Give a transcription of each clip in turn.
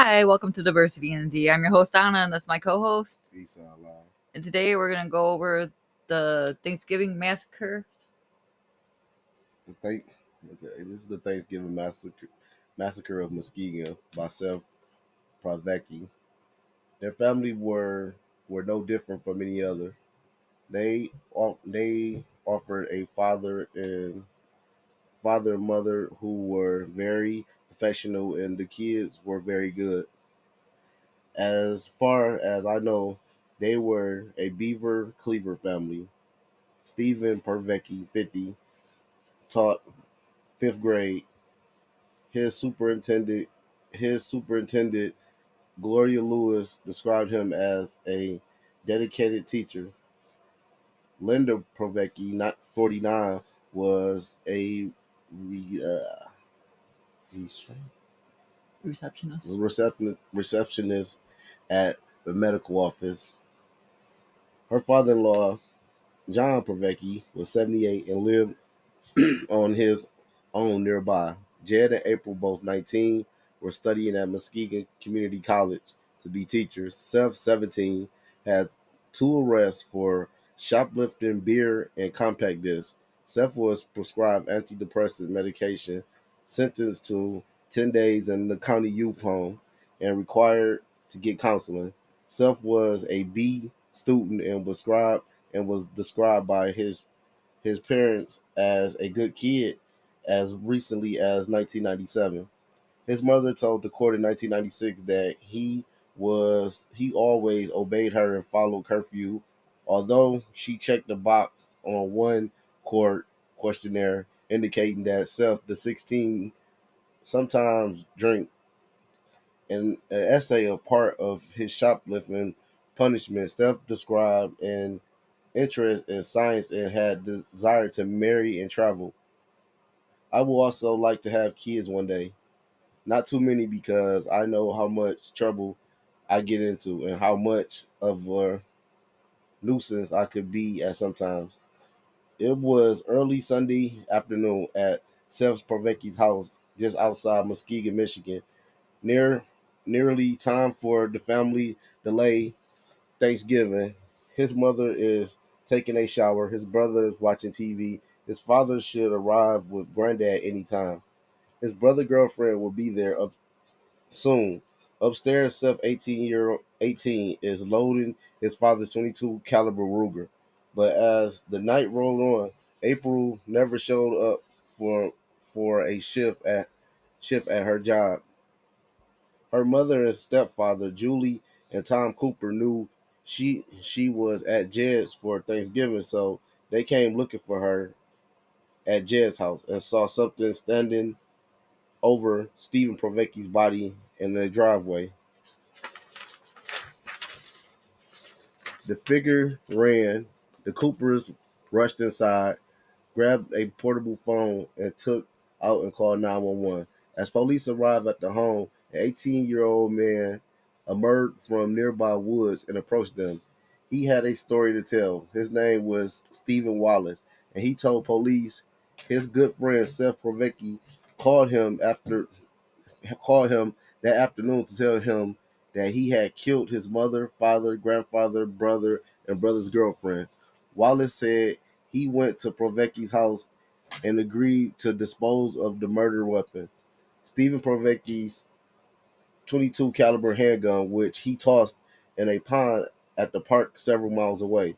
Hi, welcome to Diversity in D. I'm your host Donna, and that's my co-host. Peace out loud. And today we're gonna go over the Thanksgiving massacre. The thank okay, this is the Thanksgiving massacre massacre of Muskegon by Seth Privacky. Their family were were no different from any other. They they offered a father and father and mother who were very professional, and the kids were very good. As far as I know, they were a Beaver Cleaver family. Stephen Privacky, 50, taught fifth grade. His superintendent, his superintendent, Gloria Lewis, described him as a dedicated teacher. Linda Privacky, not 49, was a re, uh, restraint- Receptionist. reception, receptionist at the medical office. Her father in law, John Privacky, was 78 and lived on his own nearby. Jed and April, both 19, were studying at Muskegon Community College to be teachers. Seth, 17, had two arrests for shoplifting beer and compact discs. Seth was prescribed antidepressant medication, sentenced to 10 days in the county youth home, and required to get counseling. Seth was a B student and was described and was described by his his parents as a good kid as recently as 1997. His mother told the court in 1996 that he was he always obeyed her and followed curfew, although she checked the box on one court questionnaire indicating that Seth, the 16, sometimes drink. In an essay, a part of his shoplifting punishment, Steph described an interest in science and had desire to marry and travel. I will also like to have kids one day. Not too many because I know how much trouble I get into and how much of a nuisance I could be at sometimes. It was early Sunday afternoon at Seth Privacky's house just outside Muskegon, Michigan. Near nearly time for the family delay Thanksgiving. His mother is taking a shower. His brother is watching TV. His father should arrive with granddad anytime. His brother girlfriend will be there up soon. Upstairs, Seth, 18 year 18, is loading his father's 22 caliber Ruger. But as the night rolled on, April never showed up for for a shift at shift at her job. Her mother and stepfather, Julie and Tom Cooper, knew she she was at Jed's for Thanksgiving, so they came looking for her at Jed's house and saw something standing over Stephen Privacky's body in the driveway. The figure ran. The Coopers rushed inside, grabbed a portable phone, and took out and called 911. As police arrived at the home, an 18 year old man emerged from nearby woods and approached them. He had a story to tell. His name was Stephen Wallace, and he told police his good friend Seth Privacky called him after called him that afternoon to tell him that he had killed his mother, father, grandfather, brother, and brother's girlfriend. Wallace said he went to Privacky's house and agreed to dispose of the murder weapon. Stephen Privacky's 22 caliber handgun, which he tossed in a pond at the park several miles away.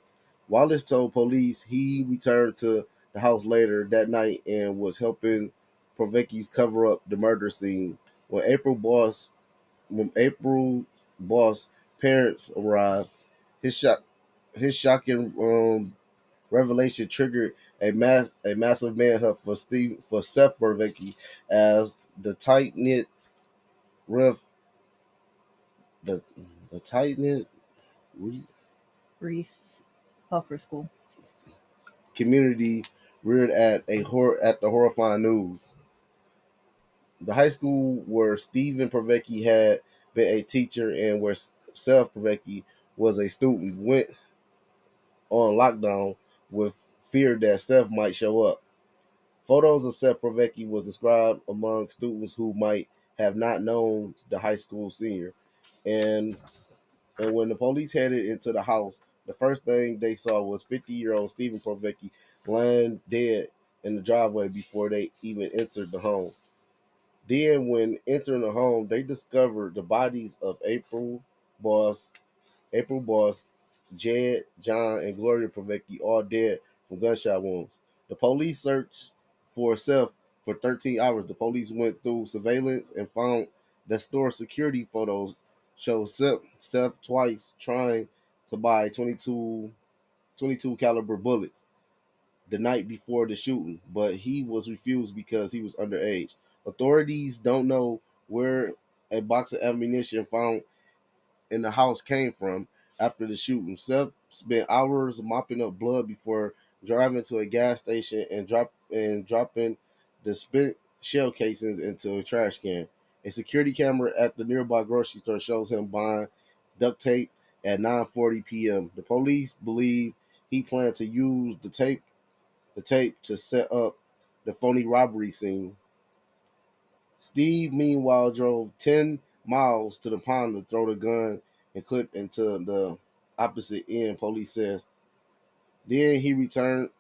Wallace told police he returned to the house later that night and was helping Privacky's cover up the murder scene. When April boss when April's boss parents arrived, his shock his shocking um, revelation triggered a mass a massive manhunt for Steve for Seth Privacky as the tight knit riff the the tight knit Reese Puffer School. community reared at a hor- at the horrifying news. The high school where Stephen Privacky had been a teacher and where Seth Privacky was a student went on lockdown with fear that Steph might show up. Photos of Seth Privacky was described among students who might have not known the high school senior. And and when the police headed into the house, the first thing they saw was 50 year old Stephen Privacky lying dead in the driveway before they even entered the home. Then, when entering the home, they discovered the bodies of April Boss, April Boss, Jed, John, and Gloria Privacky, all dead from gunshot wounds. The police searched for Seth for 13 hours. The police went through surveillance and found that store security photos show Seth, Seth twice trying to buy 22, 22 caliber bullets the night before the shooting, but he was refused because he was underage. Authorities don't know where a box of ammunition found in the house came from after the shooting. Seth spent hours mopping up blood before driving to a gas station and drop and dropping the spent shell casings into a trash can. A security camera at the nearby grocery store shows him buying duct tape at 9:40 p.m. The police believe he planned to use the tape the tape to set up the phony robbery scene. Steve, meanwhile, drove 10 miles to the pond to throw the gun and clip into the opposite end, police says. Then he returned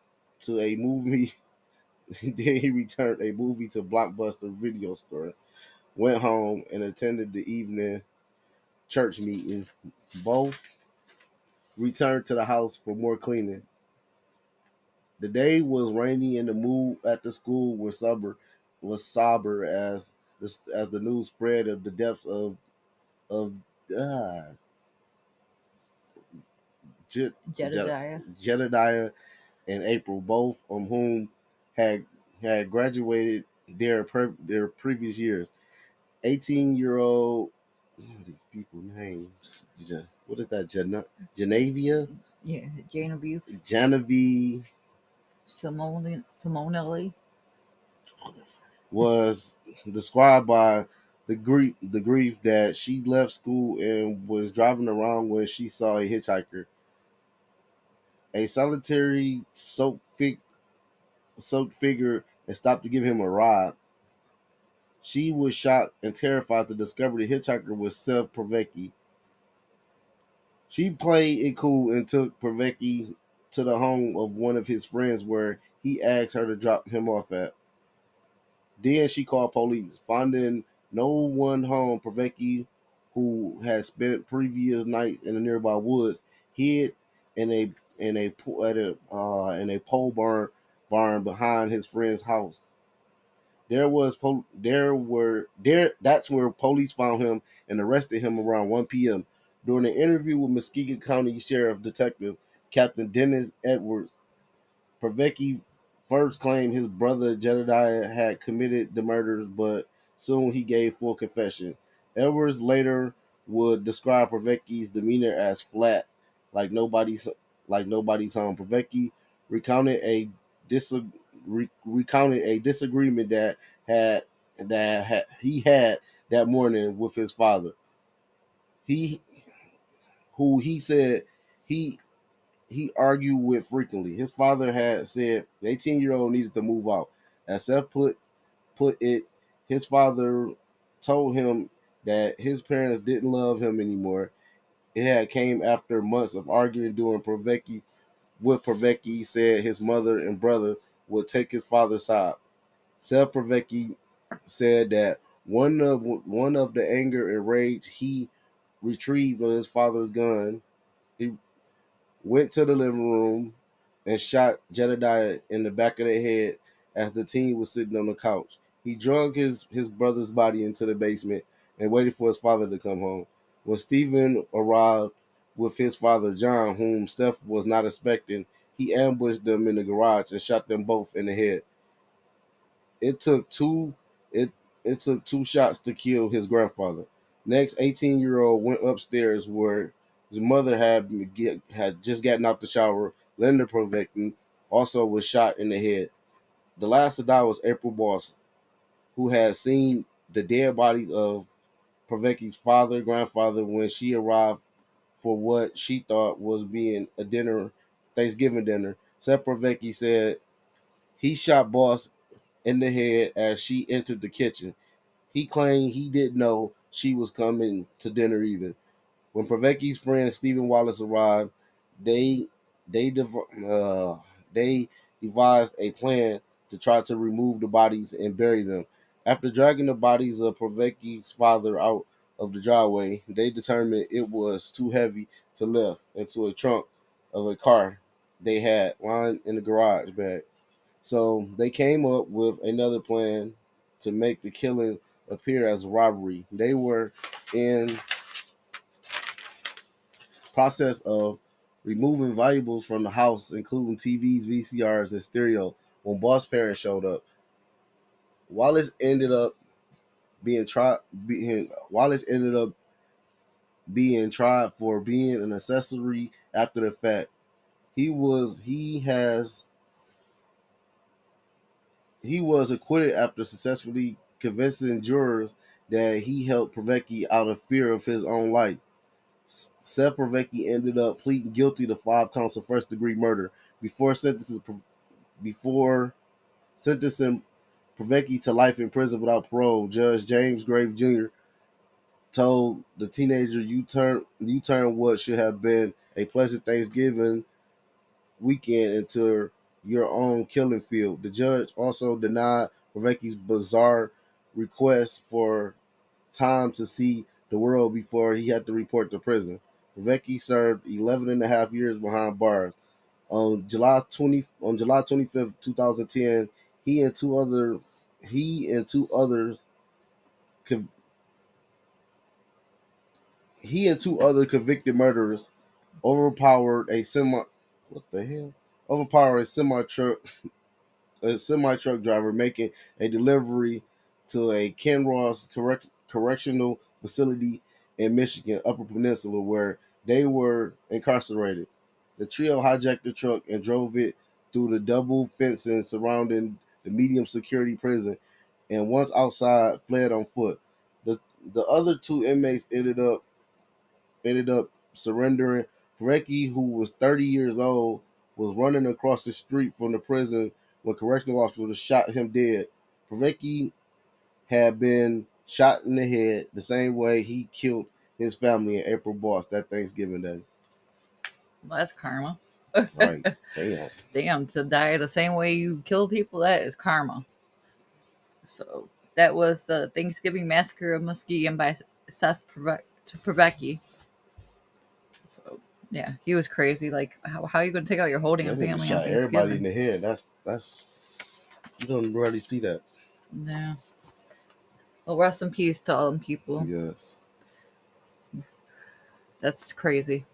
to a movie. then he returned a movie to Blockbuster video store, went home and attended the evening church meeting. Both returned to the house for more cleaning. The day was rainy and the mood at the school was sober was sober as the, as the news spread of the deaths of of uh, Je- Jedediah. Jedediah and April, both of whom had had graduated their pre- their previous years. Eighteen year old, these people names? What is that? Gen- Genevia, Yeah, Genevieve. Genevieve Simone Simonelli. was described by the grief the grief that she left school and was driving around when she saw a hitchhiker. A solitary soaked fig soaked figure and stopped to give him a ride. She was shocked and terrified to discover the hitchhiker was Seth Privacky. She played it cool and took Privacky to the home of one of his friends where he asked her to drop him off at. Then she called police, finding no one home. Privacky, who had spent previous nights in the nearby woods, hid in a in a at a uh, in a pole barn barn behind his friend's house. There was pol- there were there that's where police found him and arrested him around 1 p.m. During an interview with Muskegon County Sheriff Detective Captain Dennis Edwards, Privacky first claimed his brother Jedediah had committed the murders, but soon he gave full confession. Edwards later would describe Privacky's demeanor as flat, like nobody's like nobody's home. Privacky recounted a dis- re- recounted a disagreement that had that had, he had that morning with his father. He who he said he he argued with frequently. His father had said the 18 year old needed to move out. As Seth put put it, his father told him that his parents didn't love him anymore. It had came after months of arguing during Privacky with Privacky said his mother and brother would take his father's side. Seth Privacky said that one of one of the anger and rage he retrieved his father's gun. He went to the living room and shot Jedediah in the back of the head as the team was sitting on the couch. He drug his, his brother's body into the basement and waited for his father to come home. When Stephen arrived with his father John, whom Steph was not expecting, he ambushed them in the garage and shot them both in the head. It took two it it took two shots to kill his grandfather. Next, 18 year old went upstairs where his mother had get, had just gotten out the shower. Linda Provectin also was shot in the head. The last to die was April Boss, who had seen the dead bodies of Privacky's father, grandfather when she arrived for what she thought was being a dinner, Thanksgiving dinner. Seth Privacky said he shot Boss in the head as she entered the kitchen. He claimed he didn't know she was coming to dinner either. When Privacky's friend Stephen Wallace arrived, they they uh, they devised a plan to try to remove the bodies and bury them. After dragging the bodies of Privacky's father out of the driveway, they determined it was too heavy to lift into a trunk of a car they had lying in the garage bag. So they came up with another plan to make the killing appear as a robbery. They were in process of removing valuables from the house, including TVs, VCRs, and stereo, when Boss parents showed up. Wallace ended up being tried. Being Wallace ended up being tried for being an accessory after the fact. He was. He has. He was acquitted after successfully convincing jurors that he helped Privacky out of fear of his own life. Seth Privacky ended up pleading guilty to five counts of first degree murder before sentences before sentencing Privacky to life in prison without parole. Judge James Grave Jr. told the teenager, "You turn you turn what should have been a pleasant Thanksgiving weekend into your own killing field." The judge also denied Privacky's bizarre request for time to see the world before he had to report to prison. Privacky served 11 and a half years behind bars. On July 20 on July 25th, 2010, he and two other he and two others he and two other convicted murderers overpowered a semi what the hell? Overpowered a semi truck a semi truck driver making a delivery to a Kinross correct, correctional facility in Michigan, Upper Peninsula, where they were incarcerated. The trio hijacked the truck and drove it through the double fencing surrounding the medium security prison, and once outside, fled on foot. the The other two inmates ended up ended up surrendering. Privacky, who was 30 years old, was running across the street from the prison when correctional officers shot him dead. Privacky had been shot in the head the same way he killed his family in April Boss that Thanksgiving day. Well, that's karma. Right. Damn. Damn, to die the same way you kill people, that is karma. So that was the Thanksgiving Massacre of Muskegon by Seth Privacky. So yeah, he was crazy. Like, how, how are you going to take out your holding a family? shot everybody in the head. That's that's you don't really see that. Yeah. Well, rest in peace to all them people. Yes. That's crazy.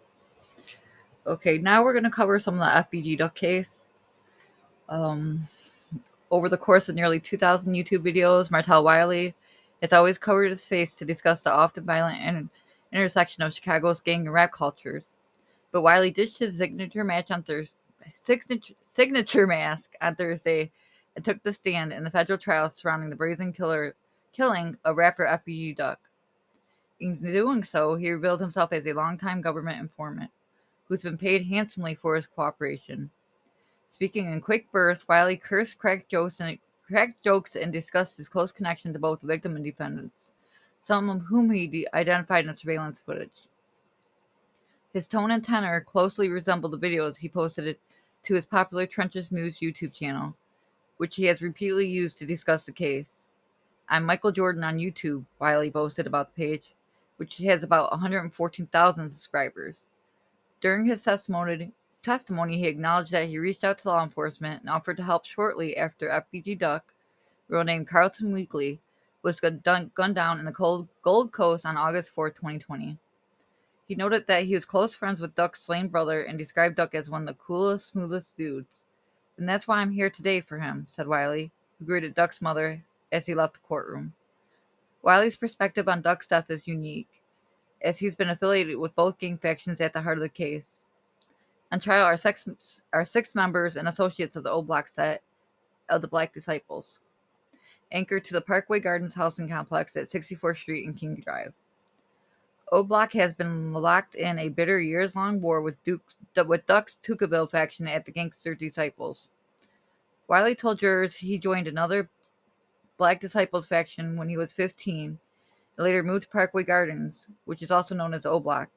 Okay, now we're gonna cover some of the FBG Duck case. Um, over the course of nearly 2,000 YouTube videos, Martel Wiley has always covered his face to discuss the often violent in- intersection of Chicago's gang and rap cultures. But Wiley ditched his signature match on Thursday, signature, signature mask on Thursday, and took the stand in the federal trial surrounding the brazen killer killing of rapper FBG Duck. In doing so, he revealed himself as a longtime government informant who's been paid handsomely for his cooperation. Speaking in quick bursts, Wiley cursed, cracked jokes, and cracked jokes and discussed his close connection to both the victim and defendants, some of whom he de- identified in surveillance footage. His tone and tenor closely resembled the videos he posted to his popular Trenches News YouTube channel, which he has repeatedly used to discuss the case. I'm Michael Jordan on YouTube, Wiley boasted about the page, which has about 114,000 subscribers. During his testimony, testimony, he acknowledged that he reached out to law enforcement and offered to help shortly after FBG Duck, real name Carlton Weekly, was gunned down in the Gold Coast on August 4, 2020. He noted that he was close friends with Duck's slain brother and described Duck as one of the coolest, smoothest dudes. And that's why I'm here today for him, said Wiley, who greeted Duck's mother as he left the courtroom. Wiley's perspective on Duck's death is unique, as he's been affiliated with both gang factions at the heart of the case. On trial are six, are six members and associates of the old Block set of the Black Disciples, anchored to the Parkway Gardens housing complex at 64th Street and King Drive. O Block has been locked in a bitter years long war with, Duke, with Duck's Tookaville faction at the Gangster Disciples. Wiley told jurors he joined another Black Disciples faction when he was 15 and later moved to Parkway Gardens, which is also known as O Block.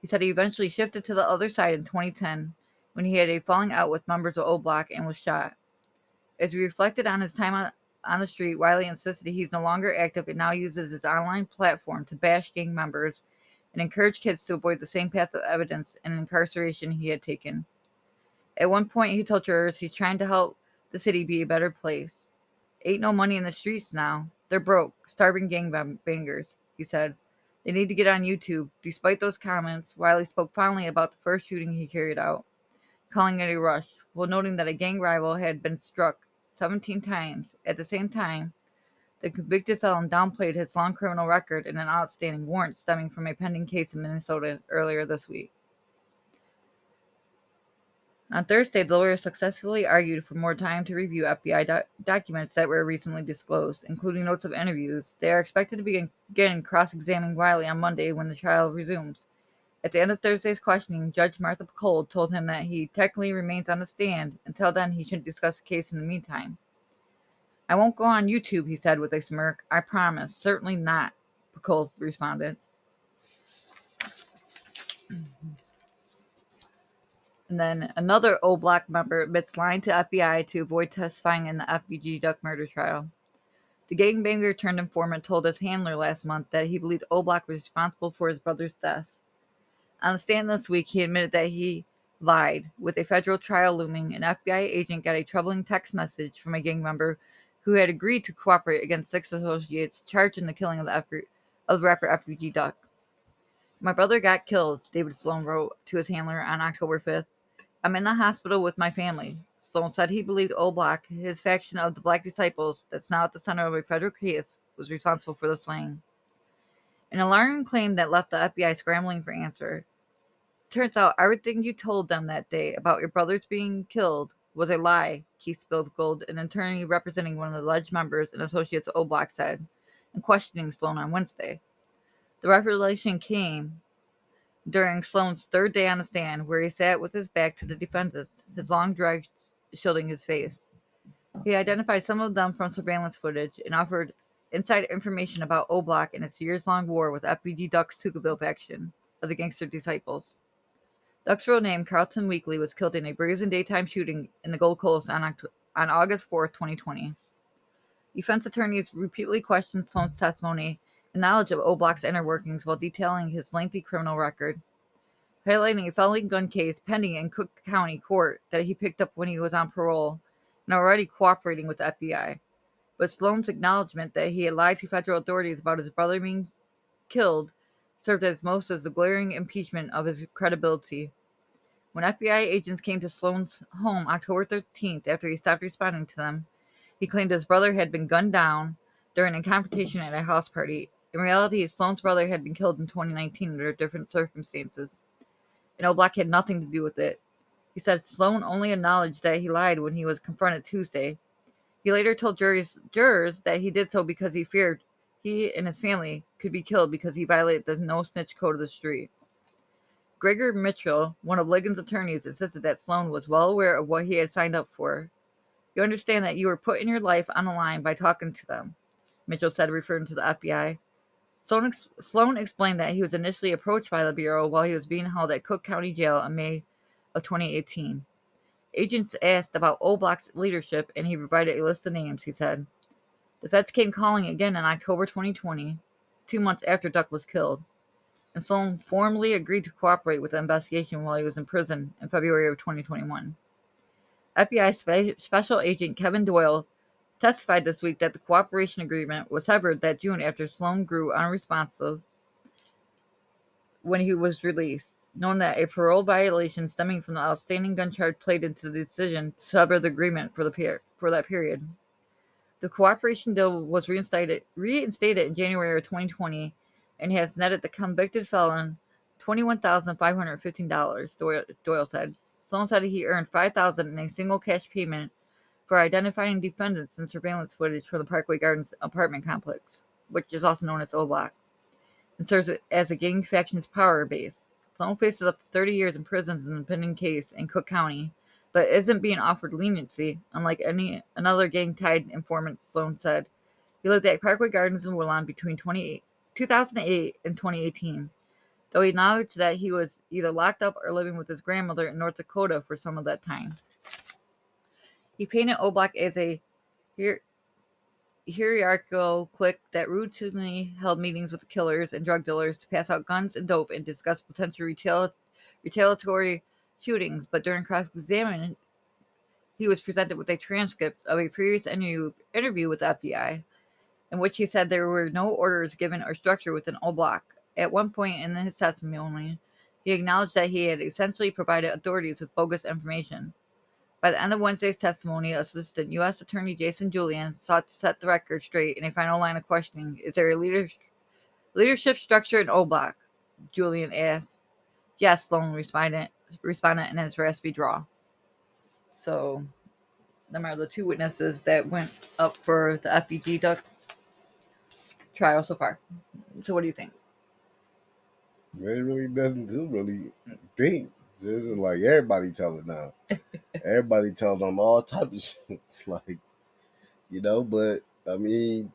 He said he eventually shifted to the other side in 2010 when he had a falling out with members of O Block and was shot. As he reflected on his time on, on the street, Wiley insisted he's no longer active and now uses his online platform to bash gang members and encourage kids to avoid the same path of evidence and incarceration he had taken. At one point, he told jurors he's trying to help the city be a better place. Ain't no money in the streets now. They're broke, starving gangbangers, he said. They need to get on YouTube. Despite those comments, Wiley spoke fondly about the first shooting he carried out, calling it a rush, while noting that a gang rival had been struck 17 times. At the same time, the convicted felon downplayed his long criminal record and an outstanding warrant stemming from a pending case in Minnesota earlier this week. On Thursday, the lawyers successfully argued for more time to review FBI do- documents that were recently disclosed, including notes of interviews. They are expected to begin, begin cross examining Wiley on Monday when the trial resumes. At the end of Thursday's questioning, Judge Martha Cole told him that he technically remains on the stand. Until then, he shouldn't discuss the case in the meantime. I won't go on YouTube, he said with a smirk. I promise. Certainly not, Cole responded. And then another O Block member admits lying to FBI to avoid testifying in the FBG Duck murder trial. The gangbanger turned informant told his handler last month that he believed O Block was responsible for his brother's death. On the stand this week, he admitted that he lied. With a federal trial looming, an FBI agent got a troubling text message from a gang member who had agreed to cooperate against six associates charged in the killing of the, F- of the rapper FBG Duck. My brother got killed, David Sloan wrote to his handler on October 5th. I'm in the hospital with my family. Sloan said he believed O Block, his faction of the Black Disciples, that's now at the center of a federal case, was responsible for the slaying. An alarming claim that left the FBI scrambling for answer. Turns out everything you told them that day about your brothers being killed was a lie, Keith Spilgold, an attorney representing one of the alleged members and associates of O Block, said, in questioning Sloan on Wednesday. The revelation came during Sloan's third day on the stand, where he sat with his back to the defendants, his long dreads shielding his face. He identified some of them from surveillance footage and offered inside information about O Block and its years long war with FBG Duck's Tookaville faction of the gangster disciples. Duck's real name, Carlton Weekly, was killed in a brazen daytime shooting in the Gold Coast on, Oct- on August 4, 2020. Defense attorneys repeatedly questioned Sloan's testimony knowledge of O inner workings while detailing his lengthy criminal record, highlighting a felony gun case pending in Cook County Court that he picked up when he was on parole and already cooperating with the FBI. But Sloan's acknowledgement that he had lied to federal authorities about his brother being killed served as most as the glaring impeachment of his credibility. When FBI agents came to Sloan's home October 13th after he stopped responding to them, he claimed his brother had been gunned down during a confrontation at a house party. In reality, Sloan's brother had been killed in 2019 under different circumstances, and O Block had nothing to do with it. He said Sloan only acknowledged that he lied when he was confronted Tuesday. He later told jurors, jurors that he did so because he feared he and his family could be killed because he violated the no snitch code of the street. Gregor Mitchell, one of Ligon's attorneys, insisted that Sloan was well aware of what he had signed up for. You understand that you were putting your life on the line by talking to them, Mitchell said, referring to the FBI. Sloan, ex- Sloan explained that he was initially approached by the Bureau while he was being held at Cook County Jail in May of 2018. Agents asked about O Block's leadership, and he provided a list of names, he said. The feds came calling again in October 2020, two months after Duck was killed and Sloan formally agreed to cooperate with the investigation while he was in prison in February of 2021. FBI Spe- Special Agent Kevin Doyle testified this week that the cooperation agreement was severed that June after Sloan grew unresponsive when he was released, knowing that a parole violation stemming from the outstanding gun charge played into the decision to sever the agreement for the per- for that period. The cooperation deal was reinstated reinstated in January of 2020 and has netted the convicted felon $21,515, Doyle, Doyle said. Sloan said he earned 5,000 in a single cash payment for identifying defendants in surveillance footage from the Parkway Gardens apartment complex, which is also known as O Block, and serves as a gang faction's power base. Sloan faces up to 30 years in prison in the pending case in Cook County, but isn't being offered leniency, unlike any another gang-tied informant, Sloan said He lived at Parkway Gardens in Woodlawn between 2008 and 2018, though he acknowledged that he was either locked up or living with his grandmother in North Dakota for some of that time. He painted O Block as a hier- hierarchical clique that routinely held meetings with killers and drug dealers to pass out guns and dope and discuss potential retail- retaliatory shootings. But during cross examination, he was presented with a transcript of a previous interview, interview with the FBI, in which he said there were no orders given or structure within O Block. At one point in his testimony, he acknowledged that he had essentially provided authorities with bogus information. By the end of Wednesday's testimony, Assistant U.S. Attorney Jason Julian sought to set the record straight in a final line of questioning. Is there a leader, leadership structure in O? Julian asked. Yes, Sloan responded, responded in his raspy draw. So, them are the two witnesses that went up for the FBG duck trial so far. So, what do you think? They really doesn't do really think. This is like everybody tell it now. everybody tell them all type of shit. like, you know, but I mean,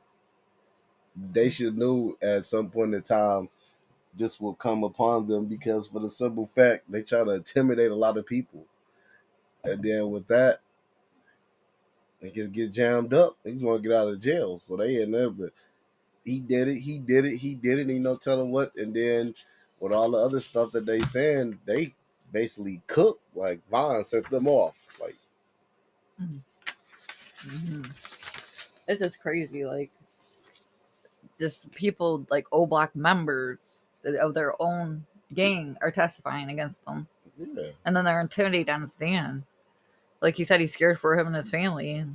they should know at some point in time this will come upon them because for the simple fact they try to intimidate a lot of people. And then with that, they just get jammed up. They just want to get out of jail. So they end up but he did it, he did it, he did it, you know, tell what, and then with all the other stuff that they saying, they basically cook like Vaughn set them off. Like hmm It's just crazy. Like, just people like O Block members of their own gang are testifying against them, yeah. and then they're intimidated on stand. Like he said, he's scared for him and his family.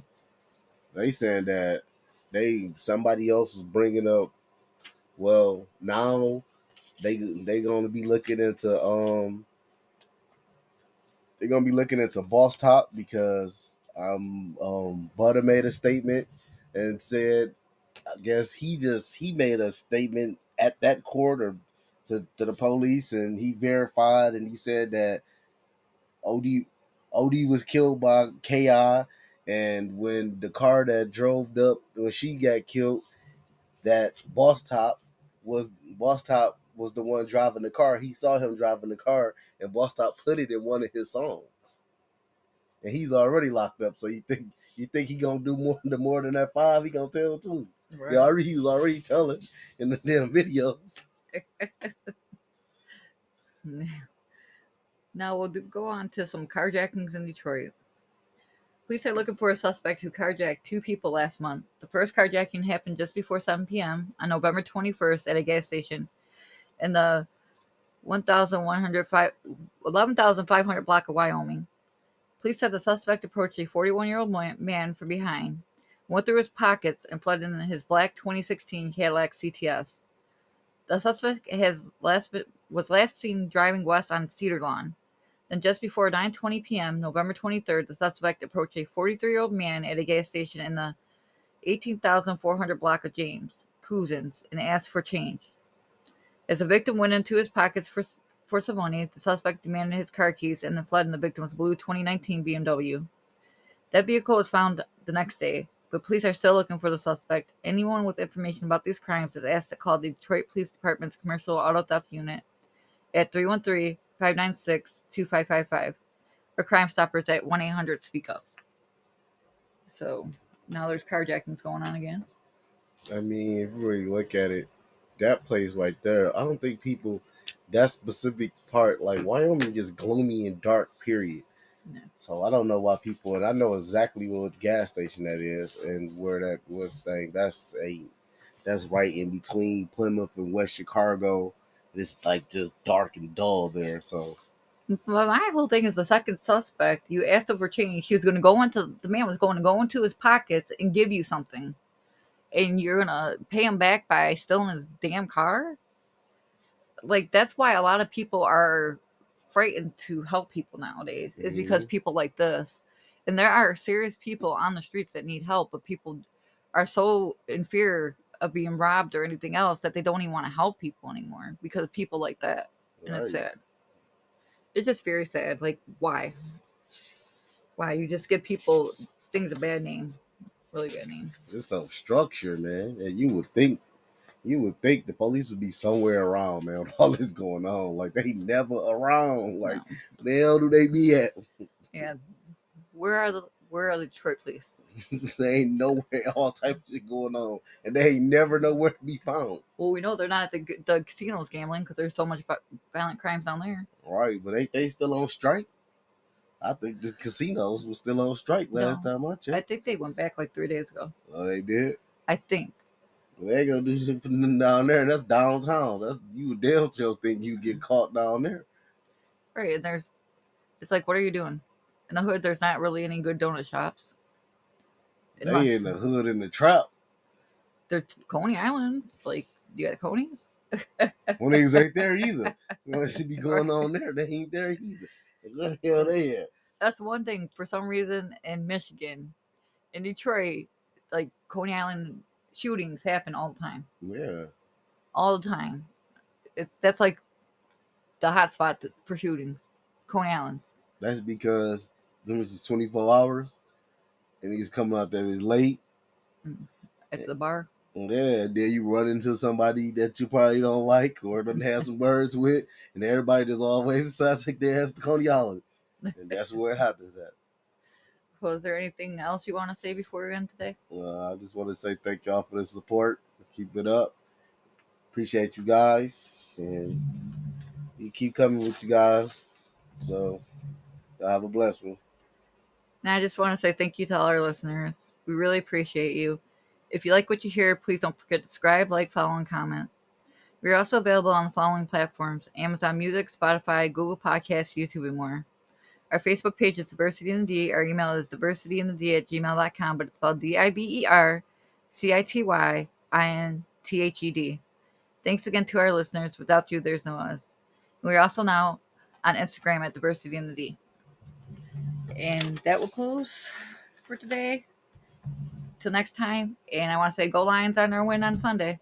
They saying that they somebody else is bringing up. Well, now they they gonna be looking into um they're gonna be looking into Boss Top because um um Butter made a statement and said I guess he just he made a statement at that court or to, to the police and he verified and he said that OD OD was killed by KI and when the car that drove up when she got killed that Boss Top was Boss Top was the one driving the car. He saw him driving the car and Boss Top put it in one of his songs. And he's already locked up. So you think you think he gonna do more than more than that five? He gonna tell too. Right. He already he was already telling in the damn videos. now we'll do, go on to some carjackings in Detroit. Police are looking for a suspect who carjacked two people last month. The first carjacking happened just before 7 p.m. on November 21st at a gas station in the 1,105 11,500 block of Wyoming. Police said the suspect approached a 41 year old man from behind, went through his pockets, and fled in his black 2016 Cadillac CTS. The suspect has last was last seen driving west on Cedar Lawn. Then, just before 9:20 p.m., November 23rd, the suspect approached a 43-year-old man at a gas station in the 18,400 block of James Couzens and asked for change. As the victim went into his pockets for for money, the suspect demanded his car keys and then fled in the victim's blue 2019 BMW. That vehicle was found the next day, but police are still looking for the suspect. Anyone with information about these crimes is asked to call the Detroit Police Department's Commercial Auto Theft Unit at 313 596 2555 or Crime Stoppers at 1 800 Speak Up. So now there's carjackings going on again. I mean, if you really look at it, that place right there, I don't think people that specific part, like Wyoming just gloomy and dark, period. No. So I don't know why people and I know exactly what gas station that is and where that was thing. That's a that's right in between Plymouth and West Chicago. It's like just dark and dull there. So Well, my whole thing is the second suspect. You asked him for change. He was going to go into the man was going to go into his pockets and give you something, and you're to pay him back by stealing his damn car. Like that's why a lot of people are frightened to help people nowadays. Is mm-hmm. because people like this, and there are serious people on the streets that need help, but people are so in fear of being robbed or anything else that they don't even want to help people anymore because of people like that, and it's sad it's just very sad. Like, why? Why you just give people things a bad name? Really good name. There's no structure, man. And you would think, you would think the police would be somewhere around, man. With all this going on, like they never around. Like No. the hell do they be at? Yeah. Where are the Where are the Detroit police? they ain't nowhere. All type of shit going on, and they ain't never nowhere to be found. Well, we know they're not at the the casinos gambling because there's so much violent crimes down there. Right, but ain't they still on strike? I think the casinos were still on strike last No. time I checked. I think they went back like three days ago. Oh, they did. I think. Well, they ain't gonna do shit them down there. That's downtown. That's you would damn sure think you get caught down there. Right, and there's, it's like, what are you doing? In the hood, there's not really any good donut shops. Unless They in the hood in the trap. they're Coney Islands. Like, do you got Coney's? When niggas ain't there either. What should be going on there? They ain't there either. What the hell they at? That's one thing. For some reason, in Michigan, in Detroit, like Coney Island shootings happen all the time. Yeah. All the time. It's that's like the hot spot for shootings. Coney Islands. That's because them is 24 hours and he's coming out there he's late. Mm. At the bar. Yeah, then you run into somebody that you probably don't like or doesn't have some words with, and everybody just always decides to take their ass to Coney Island. And that's where it happens at. Was there anything else you want to say before we end today? Uh, I just want to say thank y'all for the support. Keep it up. Appreciate you guys. And you keep coming with you guys. So y'all have a blessed one. And I just want to say thank you to all our listeners. We really appreciate you. If you like what you hear, please don't forget to subscribe, like, follow, and comment. We are also available on the following platforms Amazon Music, Spotify, Google Podcasts, YouTube, and more. Our Facebook page is Diversity in the D. Our email is diversityinthed at gmail.com, but it's spelled D I B E R C I T Y I N T H E D. Thanks again to our listeners. Without you, there's no us. We're also now on Instagram at Diversity in the D. And that will close for today. Till next time. And I want to say go Lions on our win on Sunday.